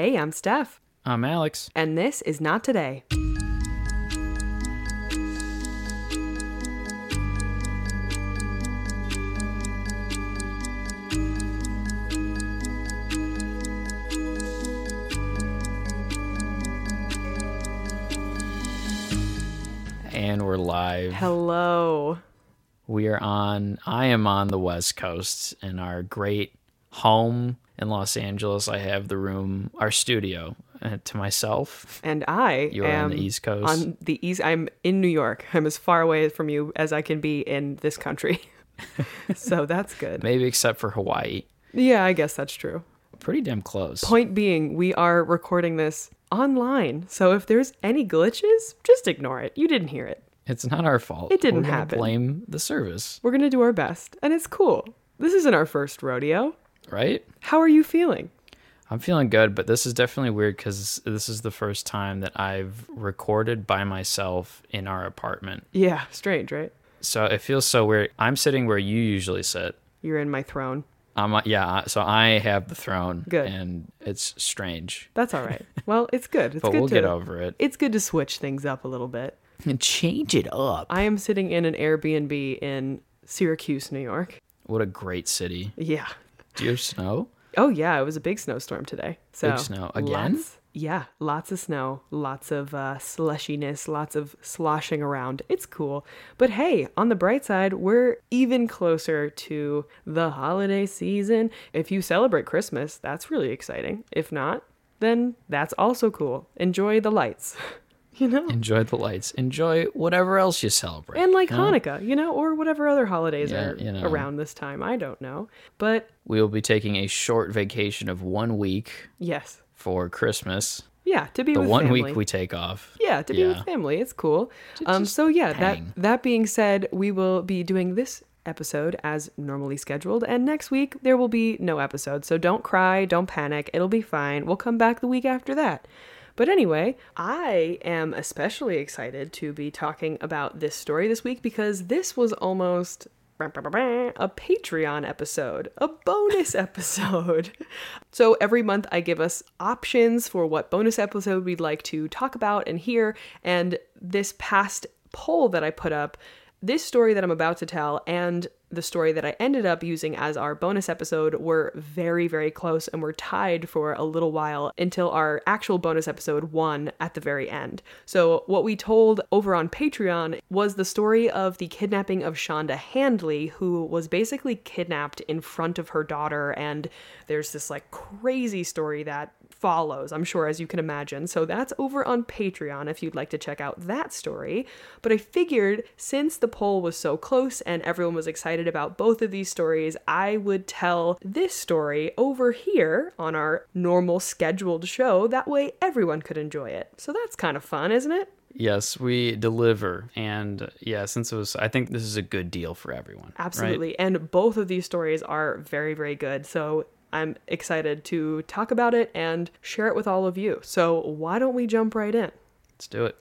Hey, I'm Steph, I'm Alex. and this is Not Today. And we're live. Hello. We are on, I am on the West Coast in our great home in Los Angeles. I have the room, our studio uh, to myself. And I You are am on the East Coast. On the east, I'm in New York. I'm as far away from you as I can be in this country. so that's good. Maybe except for Hawaii. Yeah, I guess that's true. Pretty damn close. Point being, we are recording this online. So if there's any glitches, just ignore it. You didn't hear it. It's not our fault. It didn't happen. Blame the service, We're going to do our best, and it's cool. This isn't our first rodeo. Right? How are you feeling? I'm feeling good, but this is definitely weird because this is the first time that I've recorded by myself in our apartment. Yeah, strange, right? So it feels so weird. I'm sitting where you usually sit. You're in my throne. Um, yeah, so I have the throne. Good. And it's strange. That's all right. Well, it's good. It's But good we'll to, get over it. It's good to switch things up a little bit. And change it up. I am sitting in an Airbnb in Syracuse, New York. What a great city. Yeah. Have snow? Oh yeah, it was a big snowstorm today. So Big snow. Again? lots- yeah, lots of snow, lots of uh, slushiness, lots of sloshing around. It's cool. But hey, on the bright side, we're even closer to the holiday season. If you celebrate Christmas, that's really exciting. If not, then that's also cool. Enjoy the lights. You know? Enjoy the lights. Enjoy whatever else you celebrate. And like you know? Hanukkah, you know, or whatever other holidays Yeah, are you know. around this time. I don't know. But We will be taking a short vacation of one week yes. for Christmas. Yeah, to be The with one family. week we take off. Yeah, to be Yeah. with family. It's cool. Um, so yeah, that that being said, we will be doing this episode as normally scheduled, and next week there will be no episode. So don't cry, don't panic. It'll be fine. We'll come back the week after that. But anyway, I am especially excited to be talking about this story this week because this was almost a Patreon episode, a bonus episode. So every month I give us options for what bonus episode we'd like to talk about and hear. And this past poll that I put up, this story that I'm about to tell and the story that I ended up using as our bonus episode were very, very close and were tied for a little while until our actual bonus episode won at the very end. So, what we told over on Patreon was the story of the kidnapping of Shonda Handley, who was basically kidnapped in front of her daughter. And there's this like crazy story that follows, I'm sure, as you can imagine. So that's over on Patreon if you'd like to check out that story. But I figured since the poll was so close and everyone was excited about both of these stories, I would tell this story over here on our normal scheduled show. That way everyone could enjoy it. So that's kind of fun, isn't it? Yes, we deliver. And yeah, since it was, I think this is a good deal for everyone. right? Absolutely. And both of these stories are very, very good. So I'm excited to talk about it and share it with all of you. So why don't we jump right in? Let's do it.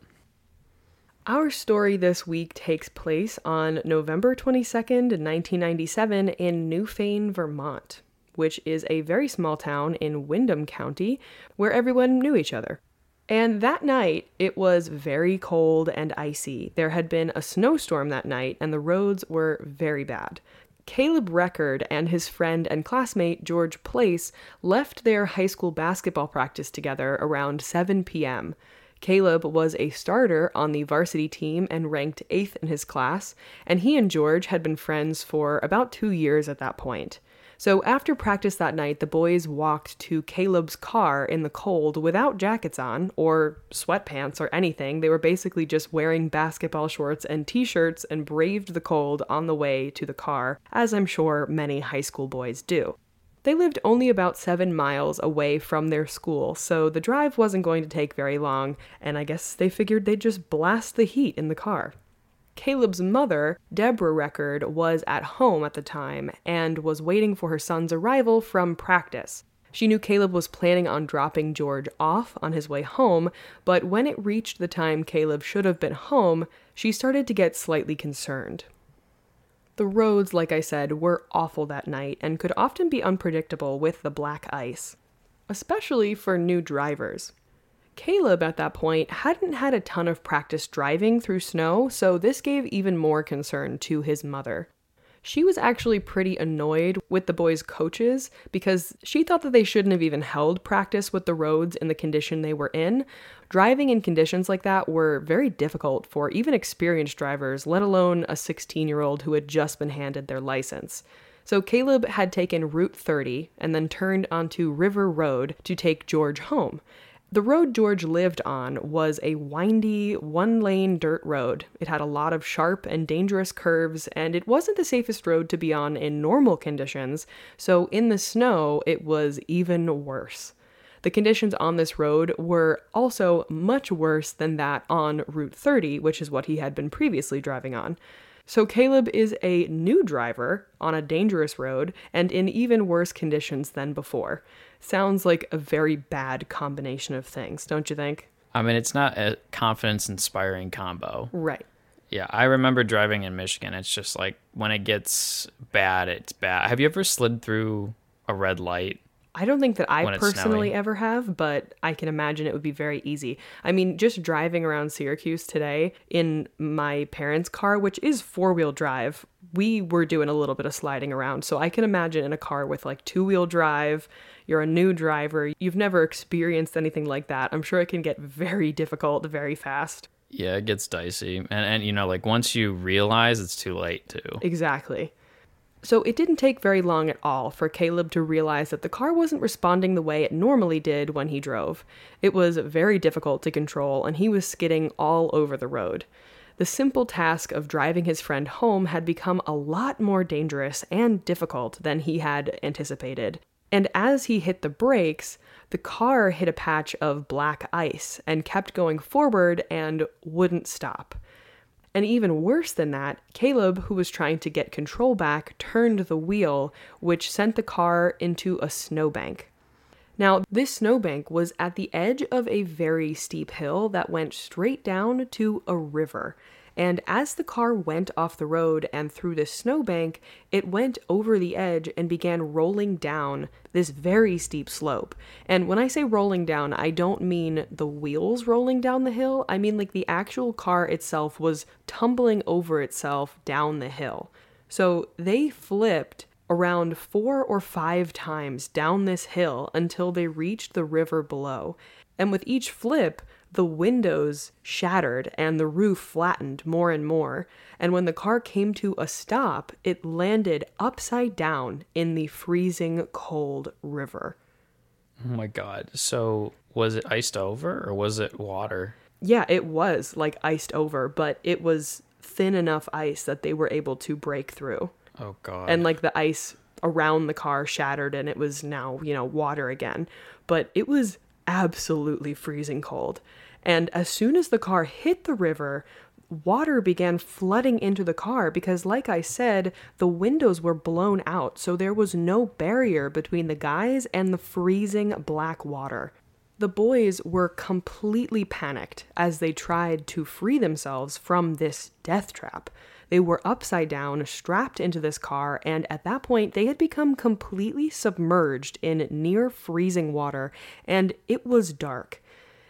Our story this week takes place on November 22nd, 1997, in Newfane, Vermont, which is a very small town in Windham County where everyone knew each other. And that night, it was very cold and icy. There had been a snowstorm that night, and the roads were very bad. Caleb Record and his friend and classmate George Place left their high school basketball practice together around 7 p.m. Caleb was a starter on the varsity team and ranked eighth in his class, and he and George had been friends for about two years at that point. So after practice that night, the boys walked to Caleb's car in the cold without jackets on or sweatpants or anything. They were basically just wearing basketball shorts and t shirts and braved the cold on the way to the car, as I'm sure many high school boys do. They lived only about seven miles away from their school, so the drive wasn't going to take very long, and I guess they figured they'd just blast the heat in the car. Caleb's mother, Deborah Record, was at home at the time and was waiting for her son's arrival from practice. She knew Caleb was planning on dropping George off on his way home, but when it reached the time Caleb should have been home, she started to get slightly concerned. The roads, like I said, were awful that night and could often be unpredictable with the black ice. especially for new drivers. Caleb at that point hadn't had a ton of practice driving through snow, so this gave even more concern to his mother. She was actually pretty annoyed with the boys' coaches because she thought that they shouldn't have even held practice with the roads in the condition they were in. Driving in conditions like that were very difficult for even experienced drivers, let alone a 16 year old who had just been handed their license. So Caleb had taken Route 30 and then turned onto River Road to take George home. The road George lived on was a windy, one lane dirt road. It had a lot of sharp and dangerous curves, and it wasn't the safest road to be on in normal conditions, so in the snow, it was even worse. The conditions on this road were also much worse than that on Route 30, which is what he had been previously driving on. So Caleb is a new driver on a dangerous road and in even worse conditions than before. Sounds like a very bad combination of things, don't you think? I mean, it's not a confidence inspiring combo. Right. Yeah, I remember driving in Michigan. It's just like when it gets bad, it's bad. Have you ever slid through a red light? I don't think that I personally ever have, but I can imagine it would be very easy. I mean, just driving around Syracuse today in my parents' car, which is four wheel drive, we were doing a little bit of sliding around. So I can imagine in a car with like two wheel drive, you're a new driver, you've never experienced anything like that. I'm sure it can get very difficult very fast. Yeah, it gets dicey. And and you know, like once you realize it's too late too. Exactly. So it didn't take very long at all for Caleb to realize that the car wasn't responding the way it normally did when he drove. It was very difficult to control, and he was skidding all over the road. The simple task of driving his friend home had become a lot more dangerous and difficult than he had anticipated. And as he hit the brakes, the car hit a patch of black ice and kept going forward and wouldn't stop. And even worse than that, Caleb, who was trying to get control back, turned the wheel, which sent the car into a snowbank. Now, this snowbank was at the edge of a very steep hill that went straight down to a river. And as the car went off the road and through this snowbank, it went over the edge and began rolling down this very steep slope. And when I say rolling down, I don't mean the wheels rolling down the hill, I mean like the actual car itself was tumbling over itself down the hill. So they flipped around four or five times down this hill until they reached the river below. And with each flip, the windows shattered and the roof flattened more and more. And when the car came to a stop, it landed upside down in the freezing cold river. Oh my god. So was it iced over or was it water? Yeah, it was like iced over, but it was thin enough ice that they were able to break through. Oh god. and like the ice around the car shattered and it was now you know water again but it was absolutely freezing cold and as soon as the car hit the river water began flooding into the car because like i said the windows were blown out so there was no barrier between the guys and the freezing black water the boys were completely panicked as they tried to free themselves from this death trap. They were upside down, strapped into this car, and at that point, they had become completely submerged in near freezing water, and it was dark.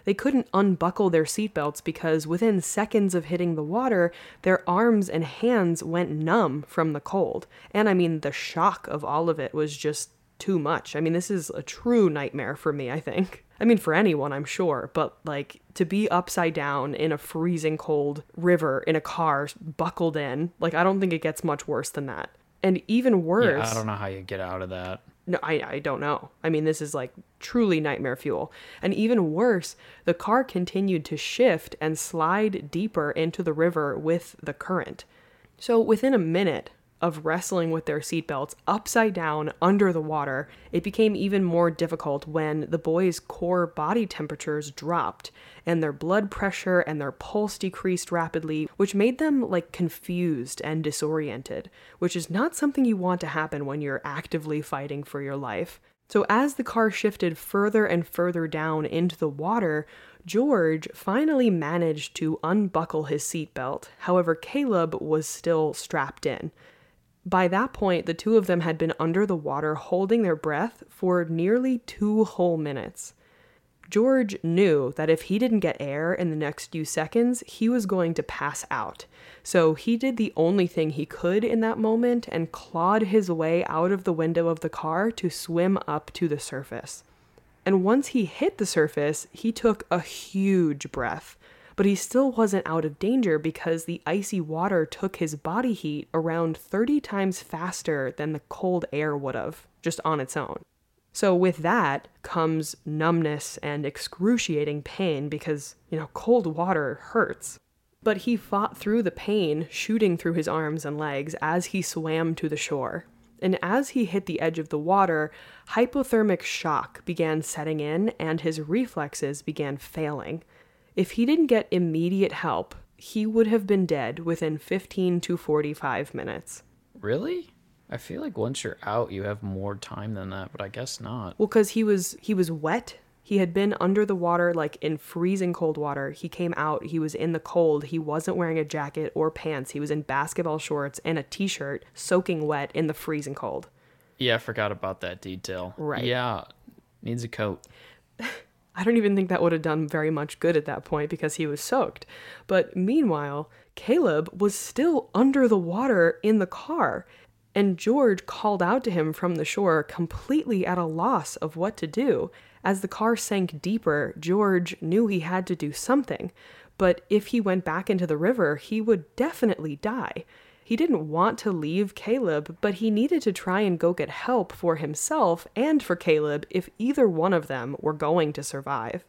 They couldn't unbuckle their seatbelts because within seconds of hitting the water, their arms and hands went numb from the cold. And I mean, the shock of all of it was just too much. I mean, this is a true nightmare for me, I think. I mean, for anyone, I'm sure, but like to be upside down in a freezing cold river in a car buckled in, like, I don't think it gets much worse than that. And even worse. yeah, I don't know how you get out of that. No, I, I don't know. I mean, this is like truly nightmare fuel. And even worse, the car continued to shift and slide deeper into the river with the current. So within a minute of wrestling with their seatbelts upside down under the water, it became even more difficult when the boys' core body temperatures dropped and their blood pressure and their pulse decreased rapidly, which made them like confused and disoriented, which is not something you want to happen when you're actively fighting for your life. So, as the car shifted further and further down into the water, George finally managed to unbuckle his seatbelt. However, Caleb was still strapped in. By that point, the two of them had been under the water holding their breath for nearly two whole minutes. George knew that if he didn't get air in the next few seconds, he was going to pass out. So he did the only thing he could in that moment and clawed his way out of the window of the car to swim up to the surface. And once he hit the surface, he took a huge breath. But he still wasn't out of danger because the icy water took his body heat around 30 times faster than the cold air would have, just on its own. So, with that comes numbness and excruciating pain because, you know, cold water hurts. But he fought through the pain, shooting through his arms and legs as he swam to the shore. And as he hit the edge of the water, hypothermic shock began setting in and his reflexes began failing. If he didn't get immediate help, he would have been dead within 15 to 45 minutes. Really? I feel like once you're out, you have more time than that, but I guess not. Well, because he was he was wet. He had been under the water, like in freezing cold water. He came out. He was in the cold. He wasn't wearing a jacket or pants. He was in basketball shorts and a t-shirt, soaking wet in the freezing cold. Yeah, I forgot about that detail. Right. Yeah, needs a coat. I don't even think that would have done very much good at that point because he was soaked. But meanwhile, Caleb was still under the water in the car, and George called out to him from the shore, completely at a loss of what to do. As the car sank deeper, George knew he had to do something, but if he went back into the river, he would definitely die. He didn't want to leave Caleb, but he needed to try and go get help for himself and for Caleb if either one of them were going to survive.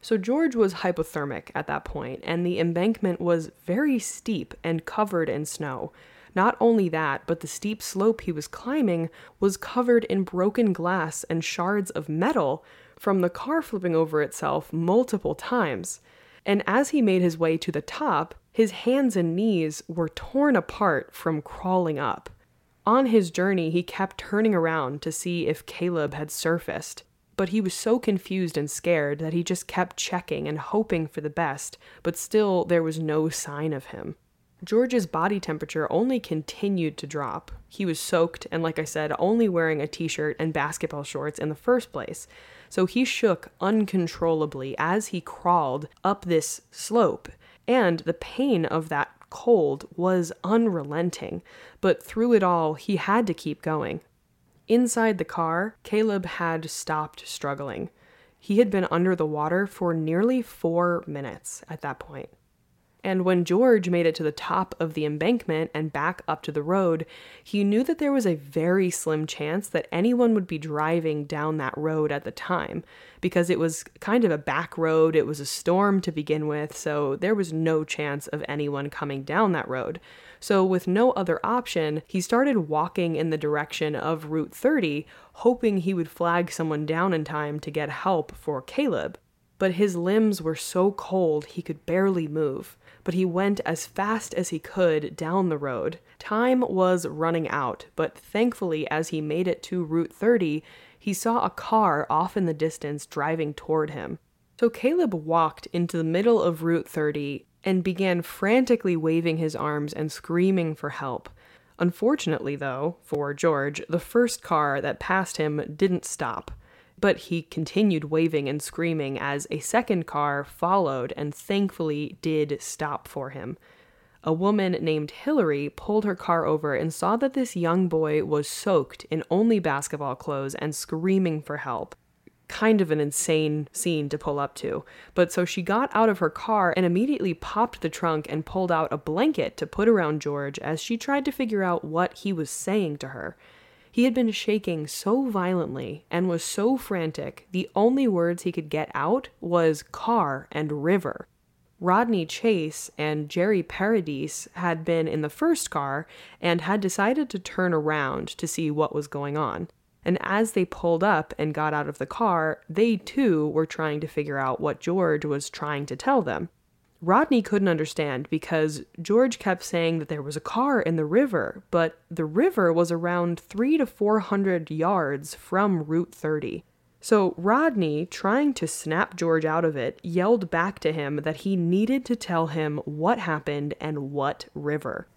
So George was hypothermic at that point, and the embankment was very steep and covered in snow. Not only that, but the steep slope he was climbing was covered in broken glass and shards of metal from the car flipping over itself multiple times. And as he made his way to the top, his hands and knees were torn apart from crawling up. On his journey, he kept turning around to see if Caleb had surfaced, but he was so confused and scared that he just kept checking and hoping for the best, but still there was no sign of him. George's body temperature only continued to drop. He was soaked and, like I said, only wearing a t shirt and basketball shorts in the first place. So he shook uncontrollably as he crawled up this slope, and the pain of that cold was unrelenting. But through it all, he had to keep going. Inside the car, Caleb had stopped struggling. He had been under the water for nearly four minutes at that point. And when George made it to the top of the embankment and back up to the road, he knew that there was a very slim chance that anyone would be driving down that road at the time, because it was kind of a back road, it was a storm to begin with, so there was no chance of anyone coming down that road. So, with no other option, he started walking in the direction of Route 30, hoping he would flag someone down in time to get help for Caleb. But his limbs were so cold he could barely move but he went as fast as he could down the road. Time was running out, but thankfully, as he made it to Route 30, he saw a car off in the distance driving toward him. So Caleb walked into the middle of Route 30 and began frantically waving his arms and screaming for help. Unfortunately, though, for George, the first car that passed him didn't stop but he continued waving and screaming as a second car followed and thankfully did stop for him. A woman named Hillary pulled her car over and saw that this young boy was soaked in only basketball clothes and screaming for help. Kind of an insane scene to pull up to. But so she got out of her car and immediately popped the trunk and pulled out a blanket to put around George as she tried to figure out what he was saying to her. He had been shaking so violently and was so frantic, the only words he could get out was car and river. Rodney Chase and Jerry Paradis had been in the first car and had decided to turn around to see what was going on. And as they pulled up and got out of the car, they too were trying to figure out what George was trying to tell them. Rodney couldn't understand because George kept saying that there was a car in the river, but the river was around three to four hundred yards from Route 30. So Rodney, trying to snap George out of it, yelled back to him that he needed to tell him what happened and what river.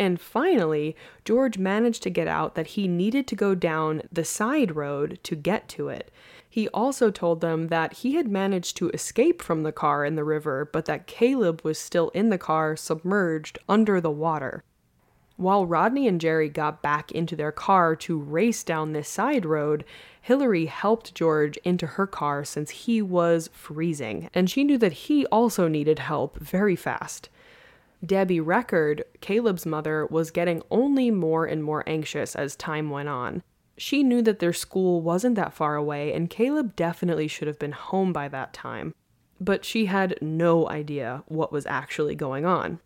And finally, George managed to get out that he needed to go down the side road to get to it. He also told them that he had managed to escape from the car in the river, but that Caleb was still in the car, submerged under the water. While Rodney and Jerry got back into their car to race down this side road, Hillary helped George into her car since he was freezing, and she knew that he also needed help very fast. Debbie Record, Caleb's mother, was getting only more and more anxious as time went on. She knew that their school wasn't that far away, and Caleb definitely should have been home by that time. But she had no idea what was actually going on.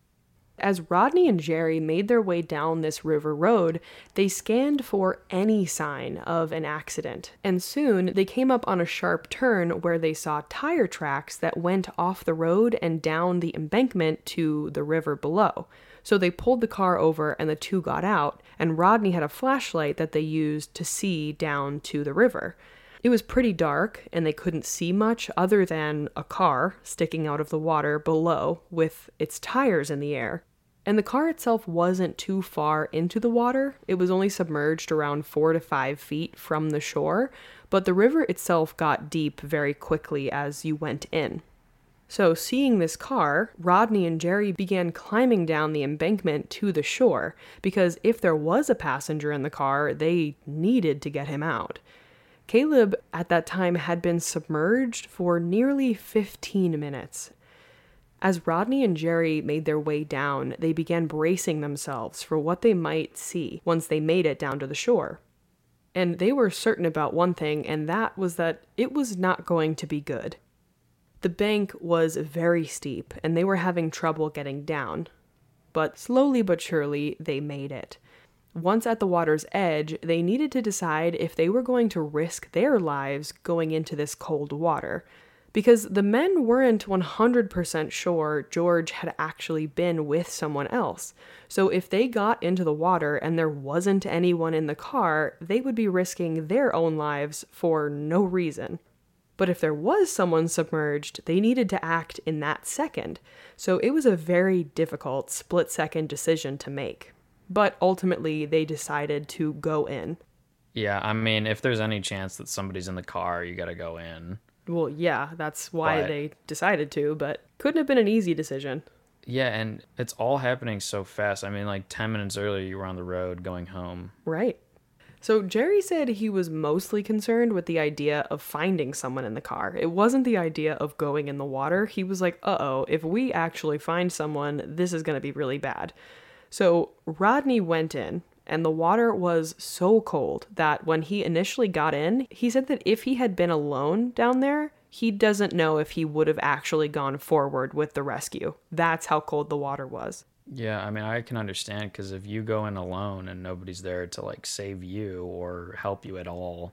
As Rodney and Jerry made their way down this river road, they scanned for any sign of an accident, and soon they came up on a sharp turn where they saw tire tracks that went off the road and down the embankment to the river below. So they pulled the car over and the two got out, and Rodney had a flashlight that they used to see down to the river. It was pretty dark, and they couldn't see much other than a car sticking out of the water below with its tires in the air. And the car itself wasn't too far into the water. It was only submerged around four to five feet from the shore, but the river itself got deep very quickly as you went in. So, seeing this car, Rodney and Jerry began climbing down the embankment to the shore because if there was a passenger in the car, they needed to get him out. Caleb at that time had been submerged for nearly 15 minutes. As Rodney and Jerry made their way down, they began bracing themselves for what they might see once they made it down to the shore. And they were certain about one thing, and that was that it was not going to be good. The bank was very steep, and they were having trouble getting down. But slowly but surely, they made it. Once at the water's edge, they needed to decide if they were going to risk their lives going into this cold water. Because the men weren't 100% sure George had actually been with someone else. So if they got into the water and there wasn't anyone in the car, they would be risking their own lives for no reason. But if there was someone submerged, they needed to act in that second. So it was a very difficult split second decision to make but ultimately they decided to go in. Yeah, I mean, if there's any chance that somebody's in the car, you got to go in. Well, yeah, that's why but, they decided to, but couldn't have been an easy decision. Yeah, and it's all happening so fast. I mean, like 10 minutes earlier, you were on the road going home. Right. So Jerry said he was mostly concerned with the idea of finding someone in the car. It wasn't the idea of going in the water. He was like, uh oh, if we actually find someone, this is going to be really bad. So Rodney went in, and the water was so cold that when he initially got in, he said that if he had been alone down there, he doesn't know if he would have actually gone forward with the rescue. That's how cold the water was. Yeah, I mean, I can understand because if you go in alone and nobody's there to like save you or help you at all,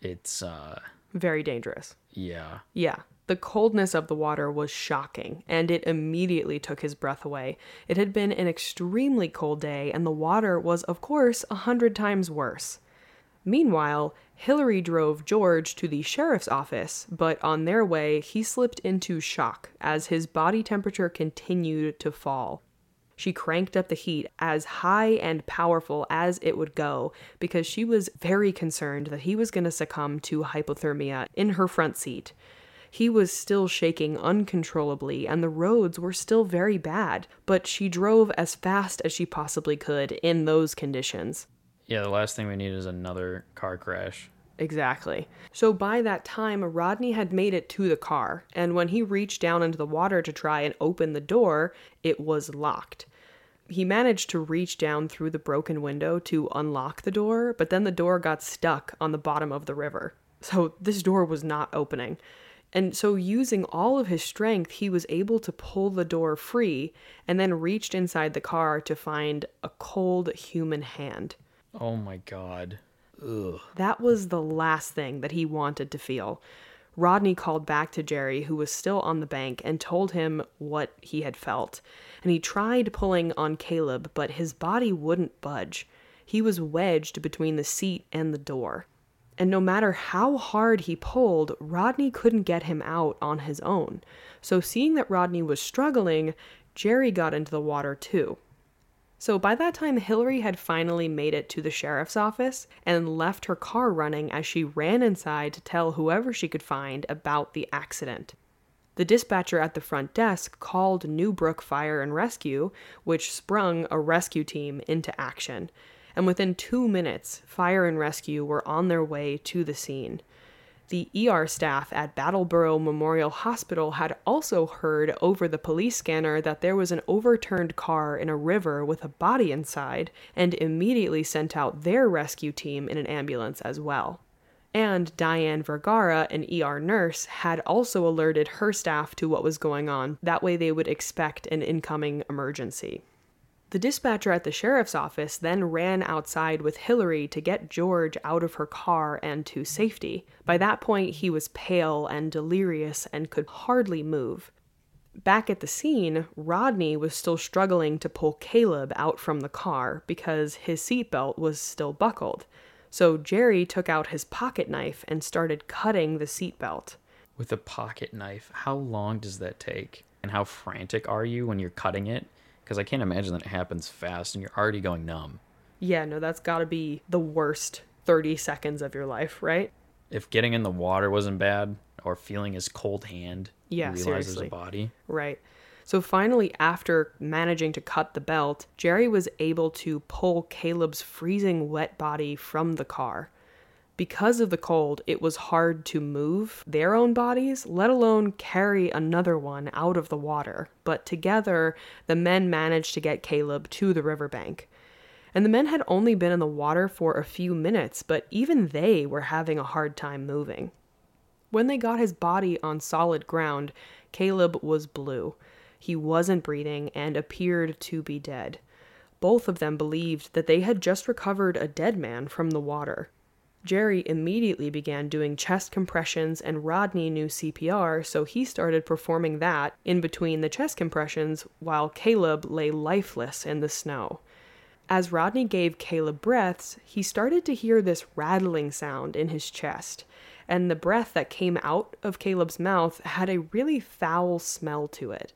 it's uh very dangerous. Yeah. Yeah. The coldness of the water was shocking, and it immediately took his breath away. It had been an extremely cold day, and the water was, of course, a hundred times worse. Meanwhile, Hillary drove George to the sheriff's office, but on their way, he slipped into shock as his body temperature continued to fall. She cranked up the heat as high and powerful as it would go because she was very concerned that he was going to succumb to hypothermia in her front seat. He was still shaking uncontrollably, and the roads were still very bad, but she drove as fast as she possibly could in those conditions. Yeah, the last thing we need is another car crash. Exactly. So by that time, Rodney had made it to the car, and when he reached down into the water to try and open the door, it was locked. He managed to reach down through the broken window to unlock the door, but then the door got stuck on the bottom of the river. So this door was not opening. And so, using all of his strength, he was able to pull the door free and then reached inside the car to find a cold human hand. Oh my God. Ugh. That was the last thing that he wanted to feel. Rodney called back to Jerry, who was still on the bank, and told him what he had felt. And he tried pulling on Caleb, but his body wouldn't budge. He was wedged between the seat and the door and no matter how hard he pulled, Rodney couldn't get him out on his own. So, seeing that Rodney was struggling, Jerry got into the water too. So by that time, Hillary had finally made it to the sheriff's office and left her car running as she ran inside to tell whoever she could find about the accident. The dispatcher at the front desk called Newbrook Fire and Rescue, which sprung a rescue team into action. And within two minutes, fire and rescue were on their way to the scene. The ER staff at Brattleboro Memorial Hospital had also heard over the police scanner that there was an overturned car in a river with a body inside and immediately sent out their rescue team in an ambulance as well. And Diane Vergara, an ER nurse, had also alerted her staff to what was going on. That way, they would expect an incoming emergency. The dispatcher at the sheriff's office then ran outside with Hillary to get George out of her car and to safety. By that point, he was pale and delirious and could hardly move. Back at the scene, Rodney was still struggling to pull Caleb out from the car because his seatbelt was still buckled. So Jerry took out his pocket knife and started cutting the seatbelt. With a pocket knife, how long does that take? And how frantic are you when you're cutting it? because I can't imagine that it happens fast and you're already going numb. Yeah, no, that's got to be the worst 30 seconds of your life, right? If getting in the water wasn't bad or feeling his cold hand, yeah, you realize seriously. there's a body. Right. So finally, after managing to cut the belt, Jerry was able to pull Caleb's freezing wet body from the car. Because of the cold, it was hard to move their own bodies, let alone carry another one out of the water. But together, the men managed to get Caleb to the riverbank. And the men had only been in the water for a few minutes, but even they were having a hard time moving. When they got his body on solid ground, Caleb was blue. He wasn't breathing and appeared to be dead. Both of them believed that they had just recovered a dead man from the water. Jerry immediately began doing chest compressions, and Rodney knew CPR, so he started performing that in between the chest compressions while Caleb lay lifeless in the snow. As Rodney gave Caleb breaths, he started to hear this rattling sound in his chest, and the breath that came out of Caleb's mouth had a really foul smell to it.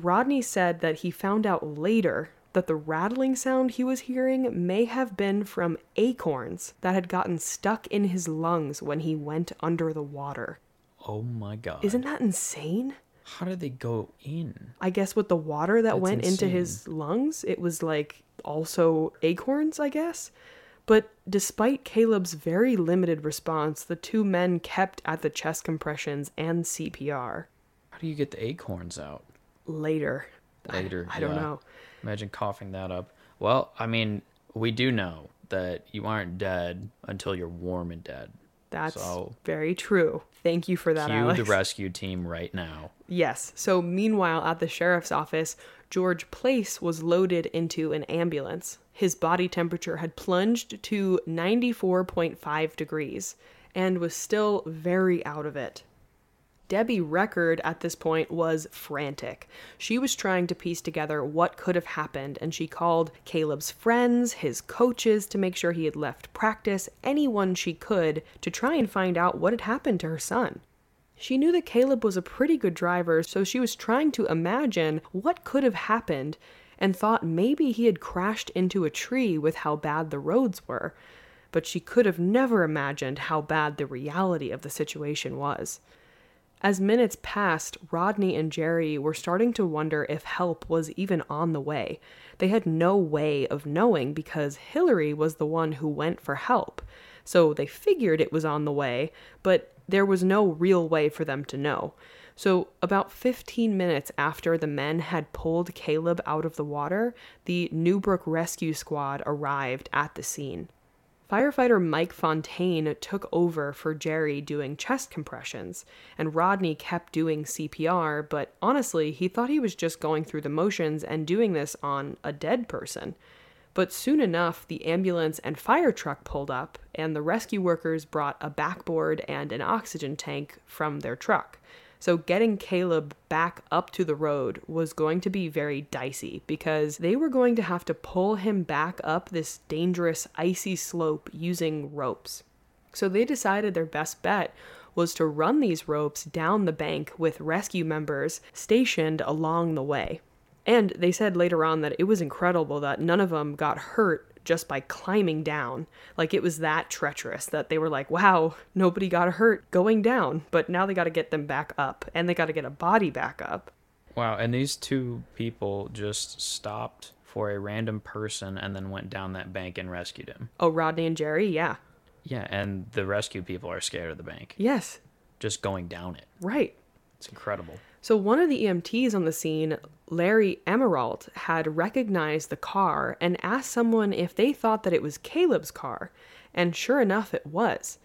Rodney said that he found out later that the rattling sound he was hearing may have been from acorns that had gotten stuck in his lungs when he went under the water. Oh my god. Isn't that insane? How did they go in? I guess with the water that That's went into his lungs, it was like also acorns, I guess. But despite Caleb's very limited response, the two men kept at the chest compressions and CPR. How do you get the acorns out? Later. I- Later. I, don't yeah. know. Imagine coughing that up. Well, I mean, we do know that you aren't dead until you're warm and dead. That's So- very true. Thank you for that, Cue Alex. the rescue team right now. Yes. So, meanwhile, at the sheriff's office, George Place was loaded into an ambulance. His body temperature had plunged to 94.5 degrees and was still very out of it. Debbie Record at this point was frantic. She was trying to piece together what could have happened, and she called Caleb's friends, his coaches, to make sure he had left practice, anyone she could, to try and find out what had happened to her son. She knew that Caleb was a pretty good driver, so she was trying to imagine what could have happened and thought maybe he had crashed into a tree with how bad the roads were. But she could have never imagined how bad the reality of the situation was. As minutes passed, Rodney and Jerry were starting to wonder if help was even on the way. They had no way of knowing because Hillary was the one who went for help. So they figured it was on the way, but there was no real way for them to know. So, about 15 minutes after the men had pulled Caleb out of the water, the Newbrook Rescue Squad arrived at the scene. Firefighter Mike Fontaine took over for Jerry doing chest compressions, and Rodney kept doing CPR, but honestly, he thought he was just going through the motions and doing this on a dead person. But soon enough, the ambulance and fire truck pulled up, and the rescue workers brought a backboard and an oxygen tank from their truck. So getting Caleb back up to the road was going to be very dicey because they were going to have to pull him back up this dangerous icy slope using ropes. So they decided their best bet was to run these ropes down the bank with rescue members stationed along the way. And they said later on that it was incredible that none of them got hurt just by climbing down. Like it was that treacherous that they were like, wow, nobody got hurt going down, but now they got to get them back up and they got to get a body back up. Wow, and these two people just stopped for a random person and then went down that bank and rescued him. Oh, Rodney and Jerry? Yeah. Yeah, and the rescue people are scared of the bank. Yes. Just going down it. Right. It's incredible. So, one of the EMTs on the scene, Larry Emerald, had recognized the car and asked someone if they thought that it was Caleb's car. And sure enough, it was.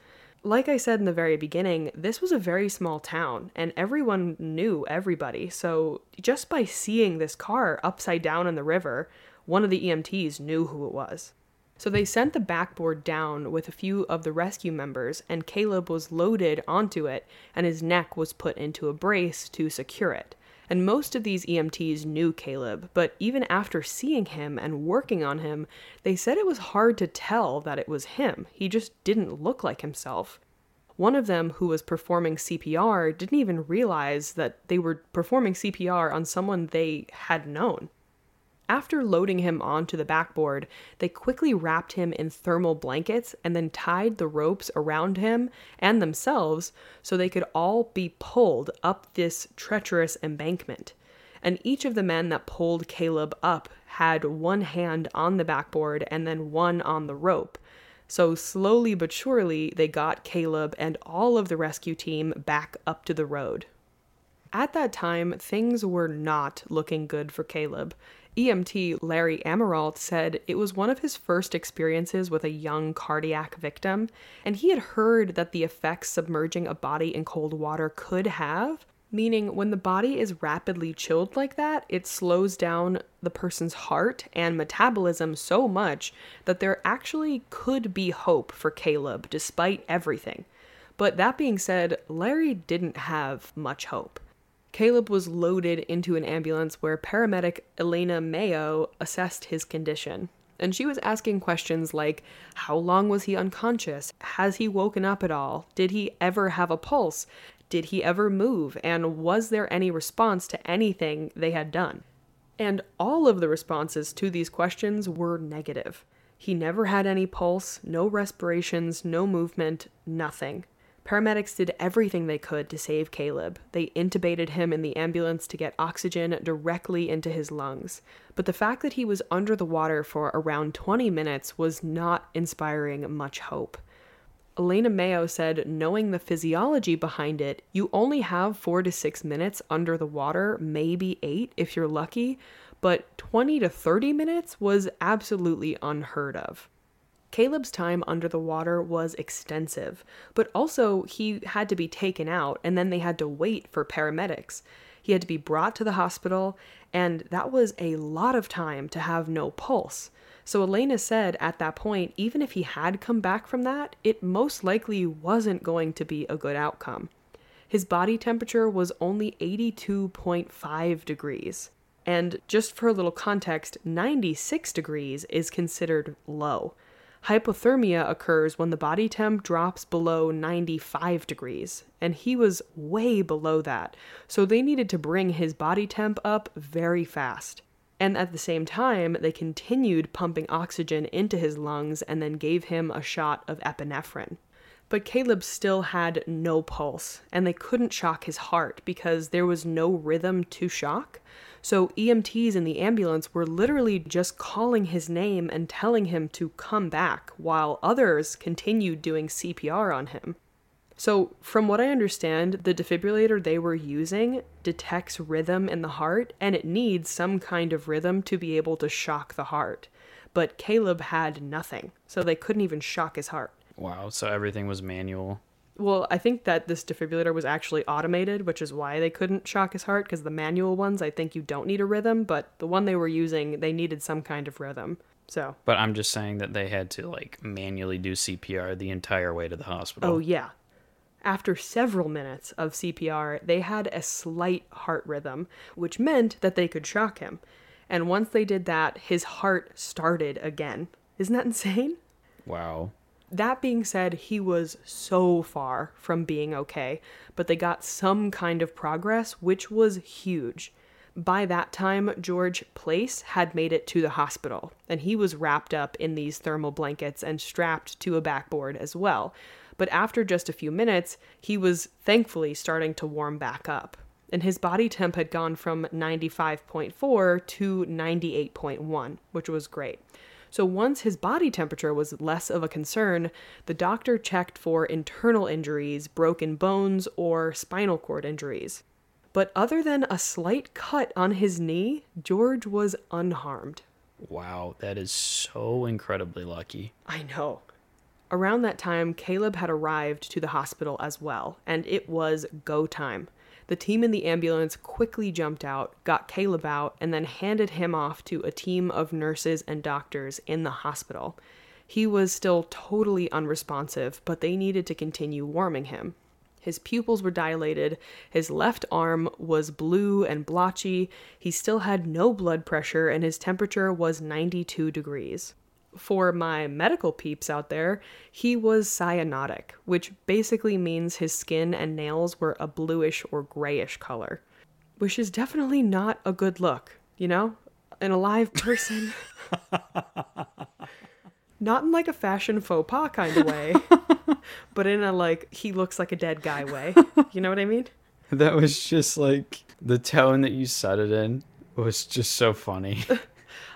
Like I said in the very beginning, this was a very small town and everyone knew everybody. So, just by seeing this car upside down in the river, one of the EMTs knew who it was. So they sent the backboard down with a few of the rescue members, and Caleb was loaded onto it, and his neck was put into a brace to secure it. And most of these EMTs knew Caleb, but even after seeing him and working on him, they said it was hard to tell that it was him. He just didn't look like himself. One of them, who was performing CPR, didn't even realize that they were performing CPR on someone they had known. After loading him onto the backboard, they quickly wrapped him in thermal blankets and then tied the ropes around him and themselves so they could all be pulled up this treacherous embankment. And each of the men that pulled Caleb up had one hand on the backboard and then one on the rope. So slowly but surely, they got Caleb and all of the rescue team back up to the road. At that time, things were not looking good for Caleb. EMT Larry Emerald said it was one of his first experiences with a young cardiac victim, and he had heard that the effects submerging a body in cold water could have. Meaning, when the body is rapidly chilled like that, it slows down the person's heart and metabolism so much that there actually could be hope for Caleb despite everything. But that being said, Larry didn't have much hope. Caleb was loaded into an ambulance where paramedic Elena Mayo assessed his condition. And she was asking questions like How long was he unconscious? Has he woken up at all? Did he ever have a pulse? Did he ever move? And was there any response to anything they had done? And all of the responses to these questions were negative. He never had any pulse, no respirations, no movement, nothing. Paramedics did everything they could to save Caleb. They intubated him in the ambulance to get oxygen directly into his lungs. But the fact that he was under the water for around 20 minutes was not inspiring much hope. Elena Mayo said, knowing the physiology behind it, you only have four to six minutes under the water, maybe eight if you're lucky, but 20 to 30 minutes was absolutely unheard of. Caleb's time under the water was extensive, but also he had to be taken out and then they had to wait for paramedics. He had to be brought to the hospital, and that was a lot of time to have no pulse. So Elena said at that point, even if he had come back from that, it most likely wasn't going to be a good outcome. His body temperature was only 82.5 degrees. And just for a little context, 96 degrees is considered low. Hypothermia occurs when the body temp drops below 95 degrees, and he was way below that, so they needed to bring his body temp up very fast. And at the same time, they continued pumping oxygen into his lungs and then gave him a shot of epinephrine. But Caleb still had no pulse, and they couldn't shock his heart because there was no rhythm to shock. So EMTs in the ambulance were literally just calling his name and telling him to come back, while others continued doing CPR on him. So, from what I understand, the defibrillator they were using detects rhythm in the heart and it needs some kind of rhythm to be able to shock the heart. But Caleb had nothing, so they couldn't even shock his heart. Wow, so everything was manual. Well, I think that this defibrillator was actually automated, which is why they couldn't shock his heart, because the manual ones, I think you don't need a rhythm, but the one they were using, they needed some kind of rhythm. So. But I'm just saying that they had to, like, manually do CPR the entire way to the hospital. Oh, yeah. After several minutes of CPR, they had a slight heart rhythm, which meant that they could shock him. And once they did that, his heart started again. Isn't that insane? Wow. That being said, he was so far from being okay, but they got some kind of progress, which was huge. By that time, George Place had made it to the hospital, and he was wrapped up in these thermal blankets and strapped to a backboard as well. But after just a few minutes, he was thankfully starting to warm back up, and his body temp had gone from 95.4 to 98.1, which was great. So once his body temperature was less of a concern, the doctor checked for internal injuries, broken bones, or spinal cord injuries. But other than a slight cut on his knee, George was unharmed. Wow, that is so incredibly lucky. I know. Around that time, Caleb had arrived to the hospital as well, and it was go time. The team in the ambulance quickly jumped out, got Caleb out, and then handed him off to a team of nurses and doctors in the hospital. He was still totally unresponsive, but they needed to continue warming him. His pupils were dilated, his left arm was blue and blotchy, he still had no blood pressure, and his temperature was 92 degrees. For my medical peeps out there, he was cyanotic, which basically means his skin and nails were a bluish or grayish color, which is definitely not a good look, you know? An alive person. not in like a fashion faux pas kind of way, but in a like he looks like a dead guy way. You know what I mean? That was just like the tone that you said it in was just so funny.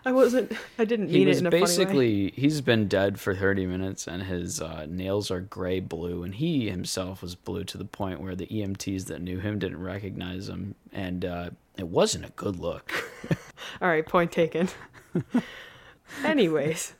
I wasn't. I didn't he mean it was in a funny way. basically he's been dead for 30 minutes and his uh, nails are gray blue and he himself was blue to the point where the EMTs that knew him didn't recognize him and uh, it wasn't a good look. All right, point taken. Anyways,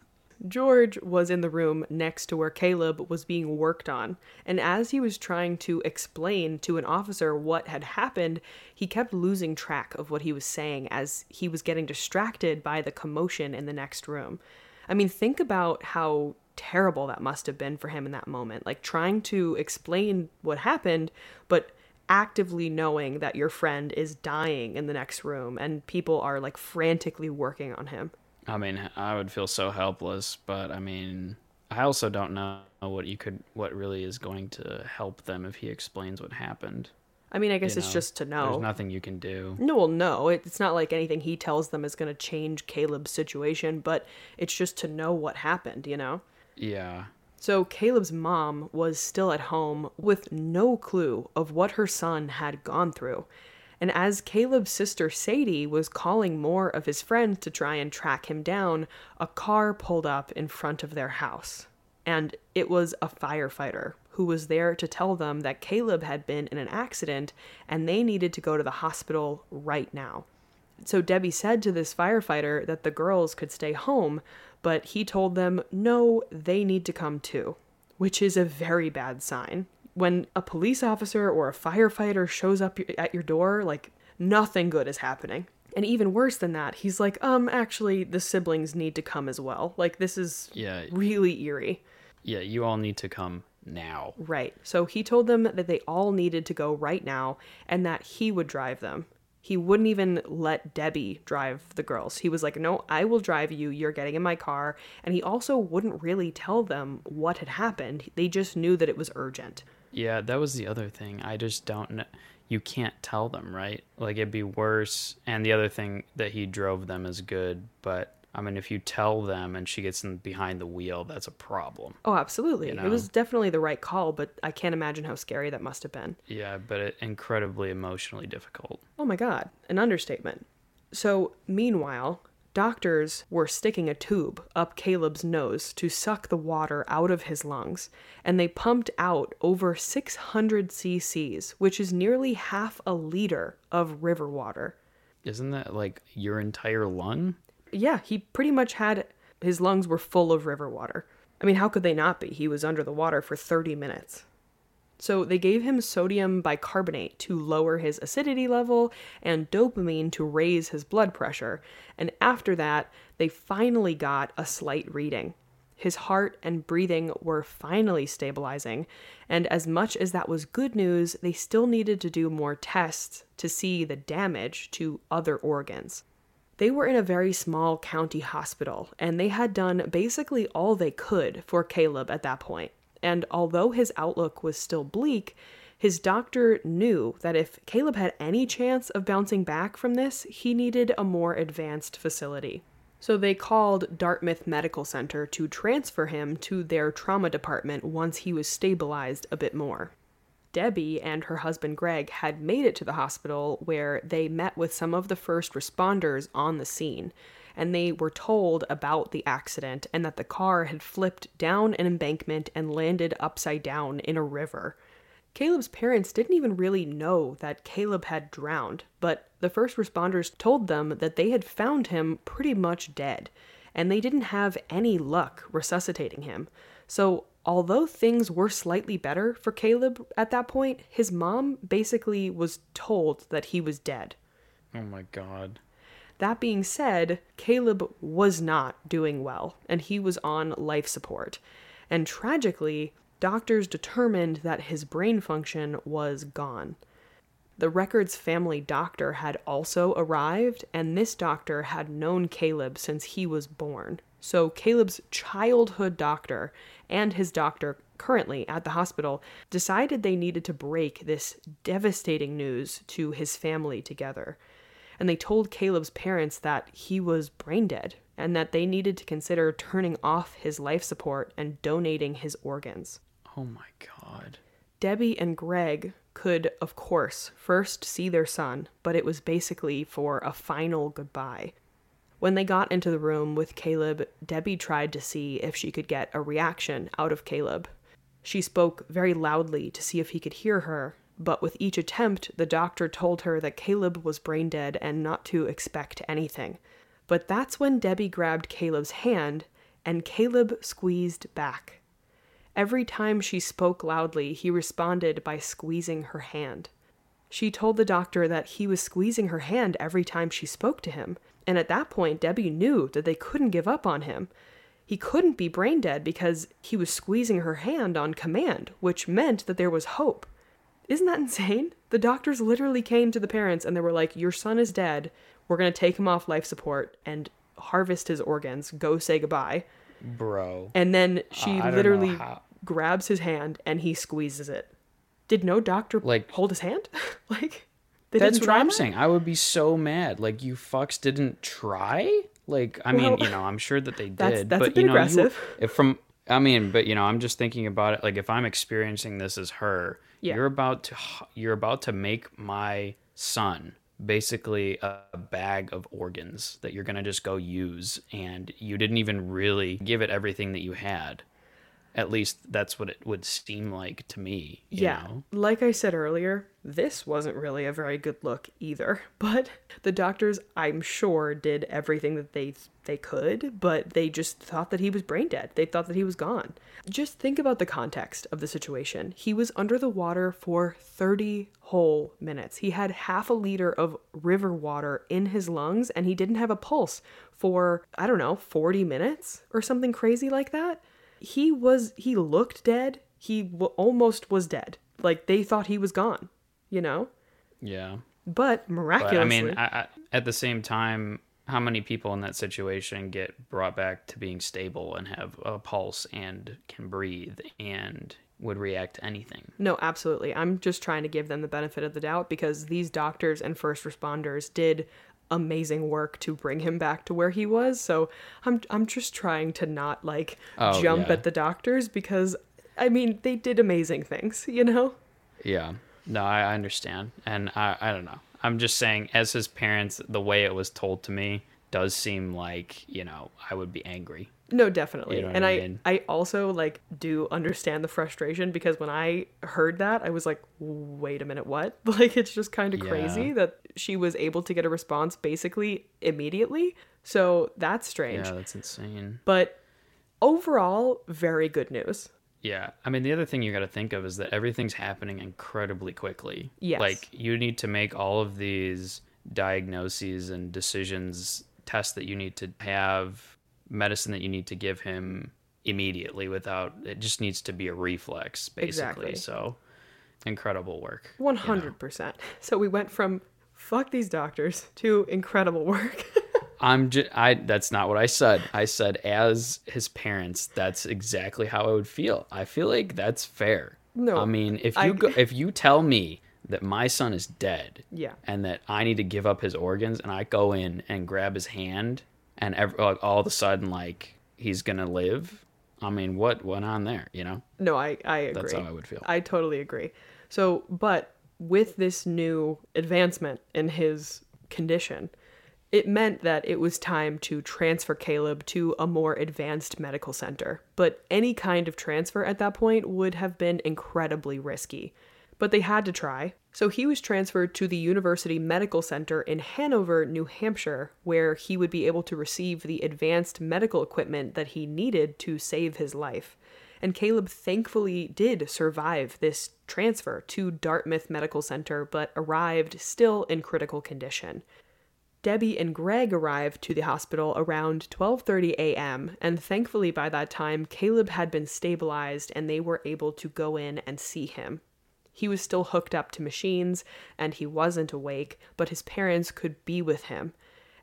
George was in the room next to where Caleb was being worked on, and as he was trying to explain to an officer what had happened, he kept losing track of what he was saying as he was getting distracted by the commotion in the next room. I mean, think about how terrible that must have been for him in that moment. Like trying to explain what happened, but actively knowing that your friend is dying in the next room and people are like frantically working on him. I mean, I would feel so helpless, but I mean, I also don't know what you could what really is going to help them if he explains what happened. I mean, I guess you it's know? just to know. There's nothing you can do. No, well, no, it's not like anything he tells them is going to change Caleb's situation, but it's just to know what happened, you know? Yeah. So Caleb's mom was still at home with no clue of what her son had gone through. And as Caleb's sister Sadie was calling more of his friends to try and track him down, a car pulled up in front of their house. And it was a firefighter who was there to tell them that Caleb had been in an accident and they needed to go to the hospital right now. So Debbie said to this firefighter that the girls could stay home, but he told them no, they need to come too, which is a very bad sign. When a police officer or a firefighter shows up at your door, like nothing good is happening. And even worse than that, he's like, um, actually, the siblings need to come as well. Like, this is Yeah. really eerie. Yeah, you all need to come now. Right. So he told them that they all needed to go right now and that he would drive them. He wouldn't even let Debbie drive the girls. He was like, No, I will drive you. You're getting in my car. And he also wouldn't really tell them what had happened. They just knew that it was urgent. Yeah, that was the other thing. I just don't know. You can't tell them, right? Like it'd be worse. And the other thing that he drove them is good, but I mean, if you tell them and she gets in behind the wheel, that's a problem. Oh, absolutely. You It was definitely the right call, but I can't imagine how scary that must have been. Yeah, but it, incredibly emotionally difficult. Oh my God, an understatement. So, meanwhile, doctors were sticking a tube up Caleb's nose to suck the water out of his lungs, and they pumped out over 600 cc's, which is nearly half a liter of river water. Isn't that like your entire lung? Yeah, he pretty much had his lungs were full of river water. I mean, how could they not be? He was under the water for 30 minutes. So they gave him sodium bicarbonate to lower his acidity level and dopamine to raise his blood pressure. And after that, they finally got a slight reading. His heart and breathing were finally stabilizing, and as much as that was good news, they still needed to do more tests to see the damage to other organs. They were in a very small county hospital, and they had done basically all they could for Caleb at that point. And although his outlook was still bleak, His doctor knew that if Caleb had any chance of bouncing back from this, he needed a more advanced facility. So they called Dartmouth Medical Center to transfer him to their trauma department once he was stabilized a bit more. Debbie and her husband Greg had made it to the hospital where they met with some of the first responders on the scene, and they were told about the accident and that the car had flipped down an embankment and landed upside down in a river. Caleb's parents didn't even really know that Caleb had drowned, but the first responders told them that they had found him pretty much dead, and they didn't have any luck resuscitating him. So, although things were slightly better for Caleb at that point, his mom basically was told that he was dead. Oh my god. That being said, Caleb was not doing well, and he was on life support. And tragically, doctors determined that his brain function was gone. The Records family doctor had also arrived, and this doctor had known Caleb since he was born. So, Caleb's childhood doctor and his doctor currently at the hospital decided they needed to break this devastating news to his family together. And they told Caleb's parents that he was brain dead and that they needed to consider turning off his life support and donating his organs. Oh my god. Debbie and Greg could, of course, first see their son, but it was basically for a final goodbye. When they got into the room with Caleb, Debbie tried to see if she could get a reaction out of Caleb. She spoke very loudly to see if he could hear her, but with each attempt, the doctor told her that Caleb was brain dead and not to expect anything. But that's when Debbie grabbed Caleb's hand, and Caleb squeezed back. Every time she spoke loudly, he responded by squeezing her hand. She told the doctor that he was squeezing her hand every time she spoke to him, and at that point, Debbie knew that they couldn't give up on him. He couldn't be brain dead because he was squeezing her hand on command, which meant that there was hope. Isn't that insane? The doctors literally came to the parents and they were like, Your son is dead. We're going to take him off life support and harvest his organs. Go say goodbye. Bro. And then she I literally grabs his hand and he squeezes it. Did no doctor Like- hold his hand? like they That's didn't what I'm that? saying. I would be so mad. Like you fucks didn't try. Like I mean, you know, I'm sure that they did. that's- that's but you know, you- from I mean, but you know, I'm just thinking about it. Like if I'm experiencing this as her, Yeah. you're about to you're about to make my son basically a bag of organs that you're gonna just go use, and you didn't even really give it everything that you had. At least that's what it would seem like to me. you Yeah. know? Like I said earlier, this wasn't really a very good look either. But the doctors, I'm sure, did everything that they they could, but they just thought that he was brain dead. They thought that he was gone. Just think about the context of the situation. He was under the water for 30 whole minutes. He had half a liter of river water in his lungs and he didn't have a pulse for I don't know, 40 minutes or something crazy like that he was he looked dead he w- almost was dead like they thought he was gone you know Yeah. but But miraculously I mean, I, I, at the same time, how many people in that situation get brought back to being stable and have a pulse and can breathe and would react to anything? no absolutely i'm just trying to give them the benefit of the doubt because these doctors and first responders did amazing work to bring him back to where he was so i'm i'm just trying to not like Oh, jump yeah. at the doctors because i mean they did amazing things you know Yeah. No, I, I understand. And I, I don't know. I'm just saying, as his parents, the way it was told to me does seem like, you know, I would be angry. No, definitely. You know and I I mean? I also like do understand the frustration because when I heard that, I was like, "Wait a minute, what?" Like it's just kind of crazy Yeah. that she was able to get a response basically immediately. So that's strange. Yeah, that's insane. But overall, very good news. Yeah. I mean, the other thing you got to think of is that everything's happening incredibly quickly. Yes. Like, you need to make all of these diagnoses and decisions, tests that you need to have, medicine that you need to give him immediately without it just needs to be a reflex, basically. Exactly. So, incredible work. One you know? hundred percent. So we went from fuck these doctors to incredible work. I'm just I that's not what I said. I said as his parents, that's exactly how I would feel. I feel like that's fair. No, I mean, if I- you go, if you tell me that my son is dead, Yeah. and that I need to give up his organs, and I go in and grab his hand, and ev- like, all of a sudden, like he's gonna live. I mean, what went on there? You know, No, I, I agree. That's how I would feel. I totally agree. So, but with this new advancement in his condition, it meant that it was time to transfer Caleb to a more advanced medical center. But any kind of transfer at that point would have been incredibly risky. But they had to try. So he was transferred to the University Medical Center in Hanover, New Hampshire, where he would be able to receive the advanced medical equipment that he needed to save his life. And Caleb thankfully did survive this transfer to Dartmouth Medical Center, but arrived still in critical condition. Debbie and Greg arrived to the hospital around 12:30 a.m. and thankfully by that time Caleb had been stabilized and they were able to go in and see him. He was still hooked up to machines and he wasn't awake, but his parents could be with him.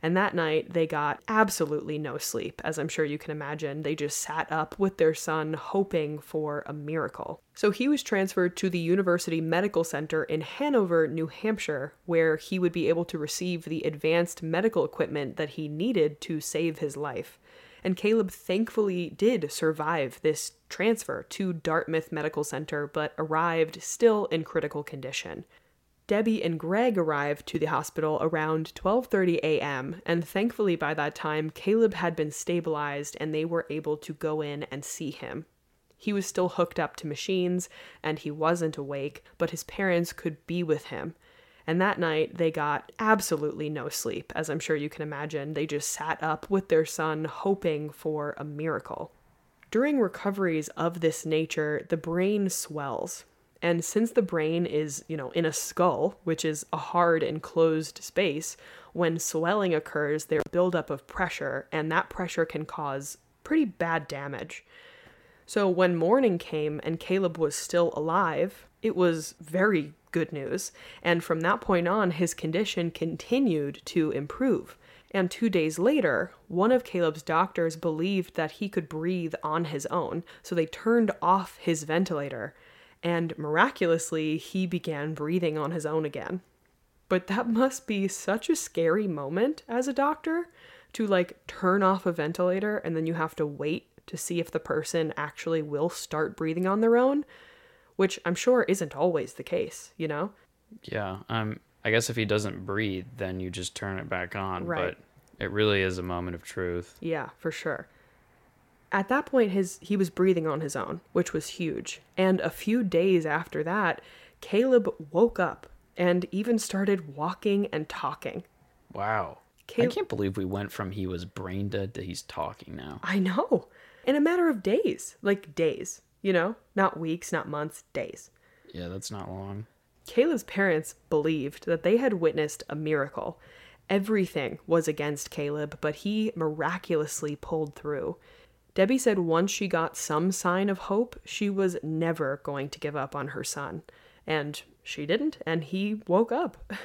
And that night, they got absolutely no sleep, as I'm sure you can imagine. They just sat up with their son, hoping for a miracle. So he was transferred to the University Medical Center in Hanover, New Hampshire, where he would be able to receive the advanced medical equipment that he needed to save his life. And Caleb thankfully did survive this transfer to Dartmouth Medical Center, but arrived still in critical condition. Debbie and Greg arrived to the hospital around 12:30 a.m. and thankfully by that time Caleb had been stabilized and they were able to go in and see him. He was still hooked up to machines and he wasn't awake, but his parents could be with him. And that night they got absolutely no sleep, as I'm sure you can imagine. They just sat up with their son hoping for a miracle. During recoveries of this nature, the brain swells. And since the brain is, you know, in a skull, which is a hard enclosed space, when swelling occurs, there's buildup of pressure, and that pressure can cause pretty bad damage. So when morning came and Caleb was still alive, it was very good news. And from that point on, his condition continued to improve. And two days later, one of Caleb's doctors believed that he could breathe on his own, so they turned off his ventilator. And miraculously, he began breathing on his own again. But that must be such a scary moment as a doctor to like turn off a ventilator and then you have to wait to see if the person actually will start breathing on their own, which I'm sure isn't always the case, you know? yeah. Um, I guess if he doesn't breathe, then you just turn it back on. Right. But it really is a moment of truth. Yeah, for sure. At that point his he was breathing on his own, which was huge. And a few days after that, Caleb woke up and even started walking and talking. Wow. Cal- I can't believe we went from he was brain dead to he's talking now. I know. In a matter of days, like days, you know? Not weeks, not months, days. Yeah, that's not long. Caleb's parents believed that they had witnessed a miracle. Everything was against Caleb, but he miraculously pulled through. Debbie said once she got some sign of hope, she was never going to give up on her son. And she didn't, and he woke up.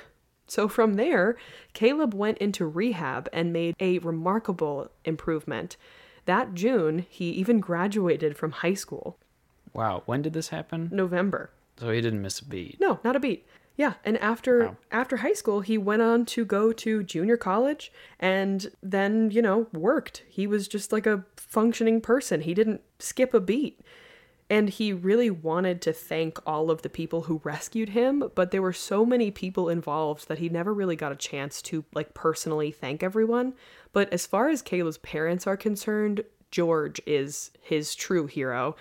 So from there, Caleb went into rehab and made a remarkable improvement. That June, he even graduated from high school. Wow. When did this happen? November. So he didn't miss a beat. No, not a beat. Yeah, and after Wow. after high school, he went on to go to junior college and then, you know, worked. He was just like a functioning person. He didn't skip a beat. And he really wanted to thank all of the people who rescued him, but there were so many people involved that he never really got a chance to like personally thank everyone. But as far as Caleb's parents are concerned, George is his true hero.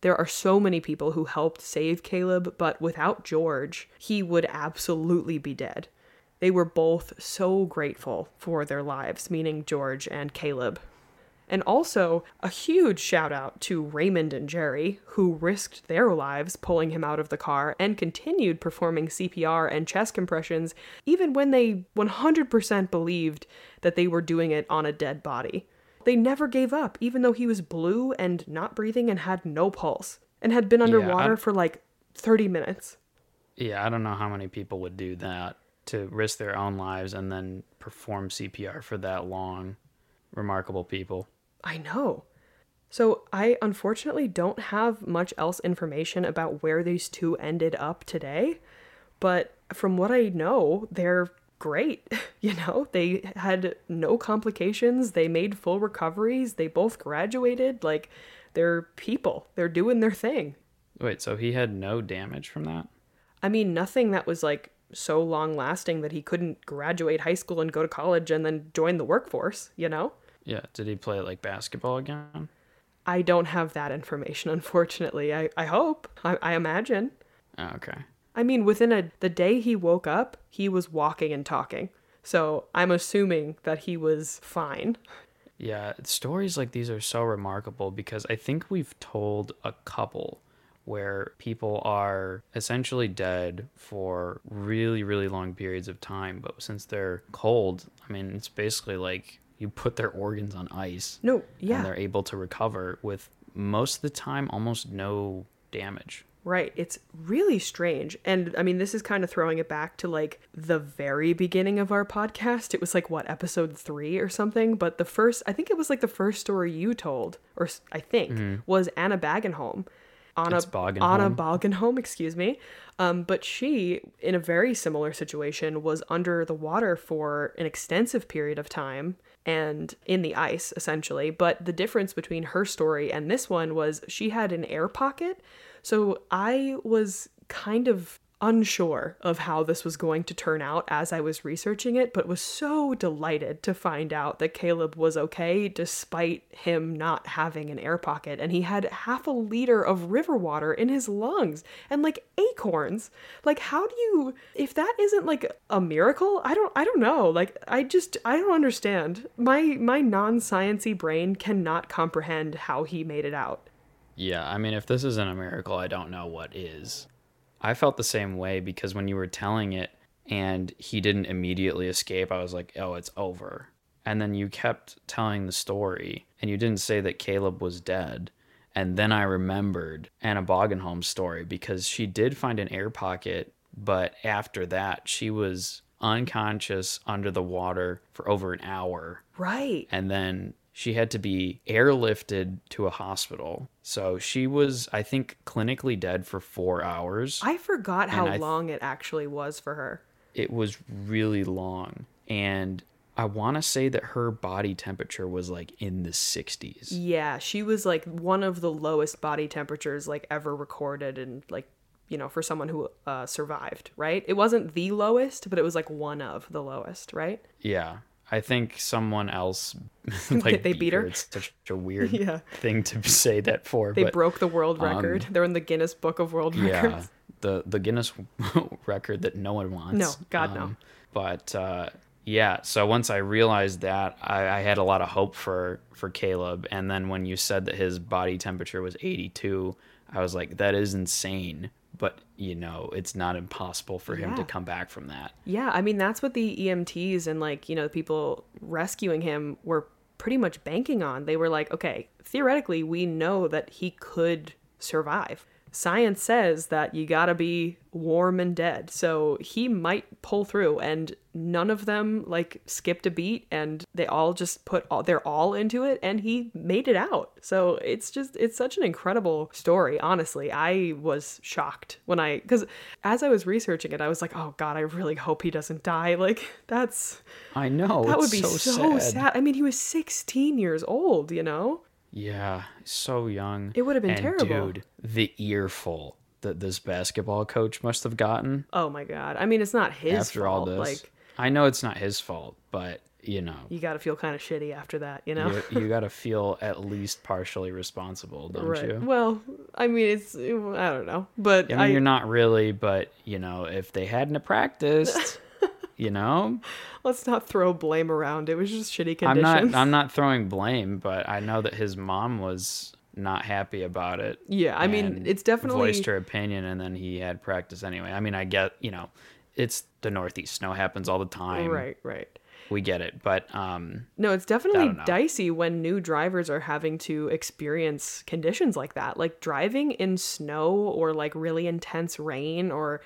There are so many people who helped save Caleb, but without George, he would absolutely be dead. They were both so grateful for their lives, meaning George and Caleb. And also, a huge shout out to Raymond and Jerry, who risked their lives pulling him out of the car and continued performing CPR and chest compressions even when they 100% believed that they were doing it on a dead body. They never gave up, even though he was blue and not breathing and had no pulse, and had been underwater for like 30 minutes. Yeah, I don't know how many people would do that to risk their own lives and then perform CPR for that long. Remarkable people. I know. So, I unfortunately don't have much else information about where these two ended up today, but from what I know, they're great. You know, they had no complications, they made full recoveries, they both graduated. Like, they're people, they're doing their thing. Wait, so he had no damage from that? I mean, nothing that was like so long lasting that he couldn't graduate high school and go to college and then join the workforce, you know? Yeah. Did he play like basketball again? I don't have that information, unfortunately. I, I hope. I, I imagine. Oh, okay. I mean, within a the day he woke up, he was walking and talking. So I'm assuming that he was fine. Yeah, stories like these are so remarkable because I think we've told a couple where people are essentially dead for really, really long periods of time. But since they're cold, I mean, it's basically like you put their organs on ice. No, yeah. And they're able to recover with most of the time almost no damage. Right. It's really strange. And I mean, this is kind of throwing it back to like the very beginning of our podcast. It was like, what, episode three or something? But the first, I think it was like the first story you told, or I think, mm-hmm. was Anna Bagenholm. Anna, Anna Balgenholm, excuse me. Um, but she, in a very similar situation, was under the water for an extensive period of time and in the ice, essentially. But the difference between her story and this one was she had an air pocket so I was kind of unsure of how this was going to turn out as I was researching it, but was so delighted to find out that Caleb was okay despite him not having an air pocket and he had half a liter of river water in his lungs and like acorns. Like how do you if that isn't like a miracle? I don't I don't know. Like I just I don't understand. My my non-sciency brain cannot comprehend how he made it out. Yeah, I mean, if this isn't a miracle, I don't know what is. I felt the same way because when you were telling it and he didn't immediately escape, I was like, oh, it's over. And then you kept telling the story and you didn't say that Caleb was dead. And then I remembered Anna Bagenholm's story because she did find an air pocket, but after that, she was unconscious under the water for over an hour. Right. And then she had to be airlifted to a hospital. So she was, I think, clinically dead for four hours. I forgot how th- long it actually was for her. It was really long. And I want to say that her body temperature was like in the 60s. Yeah, she was like one of the lowest body temperatures like ever recorded and like you know for someone who uh, survived right it wasn't the lowest but it was like one of the lowest right yeah I think someone else like they beat her. It's such a weird yeah. thing to say that for. They but, broke the world record. Um, They're in the Guinness Book of World Records. Yeah, the the Guinness record that no one wants. No, God um, no. But uh, yeah, so once I realized that, I, I, had a lot of hope for for Caleb, and then when you said that his body temperature was 82, I was like, that is insane but you know it's not impossible for him yeah. to come back from that. Yeah i mean that's what the emts and like you know the people rescuing him were pretty much banking on. They were like okay theoretically we know that he could survive science says that you gotta be warm and dead. So he might pull through, and none of them like skipped a beat, and they all just put all they're all into it, and he made it out. So it's just it's such an incredible story. Honestly, I was shocked when I because as I was researching it, I was like, oh god, I really hope he doesn't die. Like that's I know that would be so, so sad. sad. I mean, he was 16 years old, you know. Yeah, so young. It would have been and terrible. Dude, the earful that this basketball coach must have gotten. Oh my god. I mean, it's not his after fault. all this. Like I know it's not his fault, but you know. You got to feel kind of shitty after that, you know. you, you got to feel at least partially responsible, don't right. you? Well, I mean, it's I don't know, but I mean, I, you're not really, but you know, if they hadn't practiced you know? Let's not throw blame around. It was just shitty conditions i'm not i'm not throwing blame but i know that his mom was not happy about it. Yeah i mean it's definitely voiced her opinion and then he had practice anyway. I mean i get you know it's the northeast. Snow happens all the time. Right right. We get it but um no it's definitely dicey when new drivers are having to experience conditions like that like driving in snow or like really intense rain or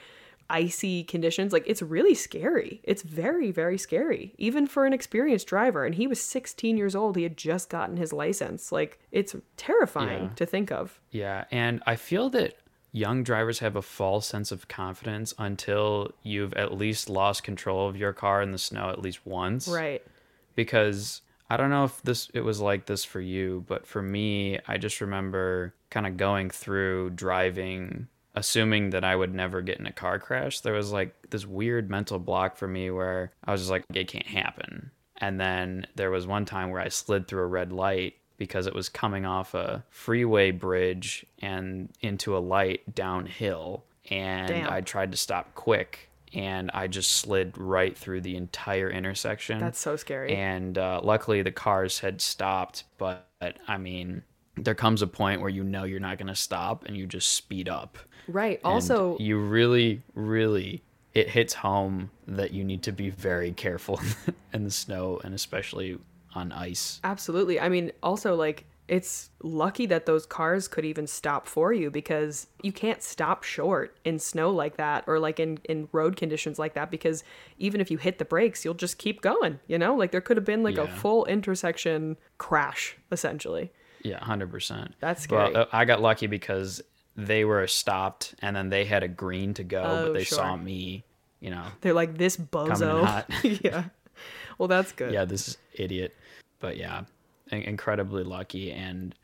icy conditions. Like it's really scary. It's very, very scary, even for an experienced driver. And he was 16 years old. He had just gotten his license. Like it's terrifying Yeah. to think of. Yeah, and I feel that young drivers have a false sense of confidence until you've at least lost control of your car in the snow at least once. Right. Because I don't know if this it was like this for you, but for me, I just remember kind of going through driving assuming that I would never get in a car crash. There was like this weird mental block for me where I was just like it can't happen. And then there was one time where I slid through a red light because it was coming off a freeway bridge and into a light downhill. And Damn. I tried to stop quick and I just slid right through the entire intersection. That's so scary. And uh, luckily the cars had stopped. But I mean, there comes a point where you know you're not going to stop and you just speed up. Right. And Also, you really, really, it hits home that you need to be very careful in the snow and especially on ice. Absolutely. I mean, also, like, it's lucky that those cars could even stop for you because you can't stop short in snow like that or like in, in road conditions like that because even if you hit the brakes, you'll just keep going, you know? Like, there could have been like a full intersection crash, essentially. Yeah, 100%. That's scary. Well, I got lucky because they were stopped and then they had a green to go, Oh, but they sure. saw me, you know, They're like, this bozo. yeah. Well, that's good. yeah, this idiot. But yeah, in- incredibly lucky and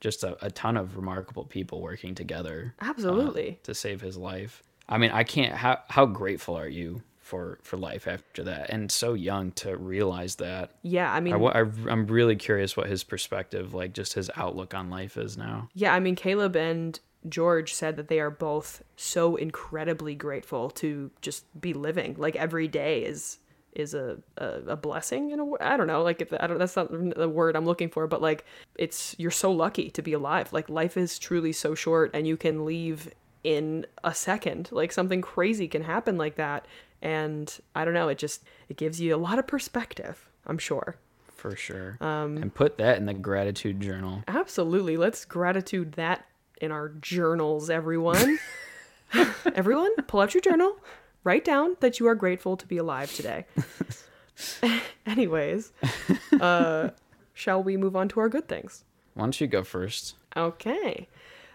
just a, a ton of remarkable people working together uh, Absolutely. to save his life. I mean, I can't. How how grateful are you for for life after that? And so young to realize that. Yeah. I mean, I, I, I'm really curious what his perspective, like just his outlook on life, is now. Yeah, I mean, Caleb and George said that they are both so incredibly grateful to just be living. Like every day is is a a, a blessing in a I don't know, like if I don't that's not the word I'm looking for, but like it's you're so lucky to be alive. Like life is truly so short and you can leave in a second. Like something crazy can happen like that and I don't know, it just it gives you a lot of perspective, I'm sure. For sure. Um, and put that in the gratitude journal. Absolutely. Let's gratitude that in our journals, everyone. everyone, pull out your journal. Write down that you are grateful to be alive today. Anyways, uh, shall we move on to our good things? Why don't you go first? Okay.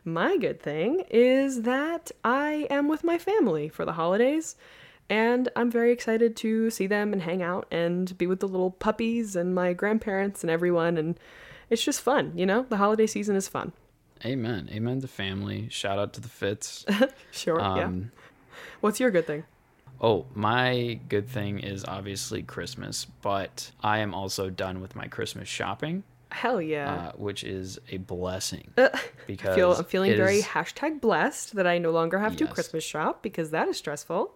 My good thing is that I am with my family for the holidays, and I'm very excited to see them and hang out and be with the little puppies and my grandparents and everyone. And it's just fun, you know? The holiday season is fun. Amen. Amen to family. Shout out to the Fitz. Sure, yeah. Um, What's your good thing? Oh, my good thing is obviously Christmas, but I am also done with my Christmas shopping, Hell yeah. uh, which is a blessing Uh, because I feel, I'm feeling very is- hashtag blessed that I no longer have to Christmas shop because that is stressful.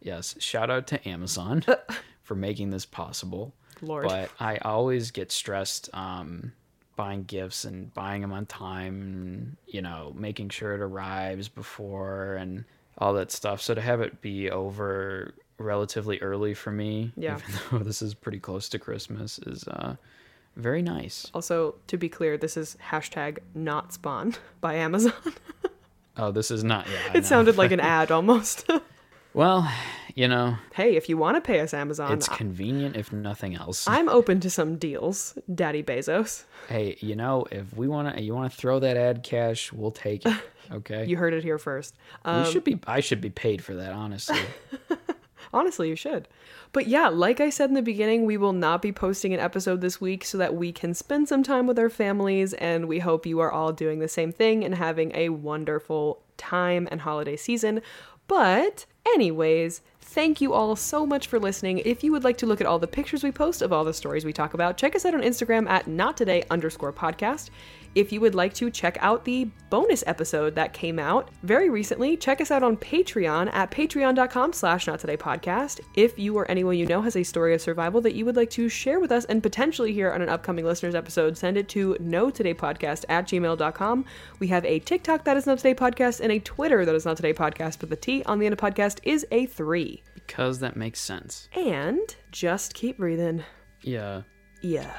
yes. Shout out to Amazon for making this possible. Lord. But I always get stressed um, buying gifts and buying them on time, and, you know, making sure it arrives before and all that stuff. So to have it be over relatively early for me, Yeah. even though this is pretty close to Christmas, is uh, very nice. Also, to be clear, this is hashtag not spawn by Amazon. Oh, this is not. Yeah, it sounded like an ad almost. Well, you know, hey, if you want to pay us Amazon, it's convenient if nothing else. I'm open to some deals, Daddy Bezos. hey, you know, if we want to, you want to throw that ad cash, we'll take it. Okay. You heard it here first. Um, we should be. I should be paid for that, honestly. Honestly, you should. But yeah, like I said in the beginning, we will not be posting an episode this week so that we can spend some time with our families, and we hope you are all doing the same thing and having a wonderful time and holiday season. But, anyways, thank you all so much for listening. If you would like to look at all the pictures we post of all the stories we talk about, check us out on Instagram at nottoday underscore podcast. If you would like to check out the bonus episode that came out very recently, check us out on Patreon at patreon.com slash nottodaypodcast. If you or anyone you know has a story of survival that you would like to share with us and potentially hear on an upcoming listeners episode, send it to no today podcast at gmail.com. We have a TikTok that is not today podcast and a Twitter that is not today podcast, but the T on the end of podcast is a three. because that makes sense. And just keep breathing. Yeah. Yeah.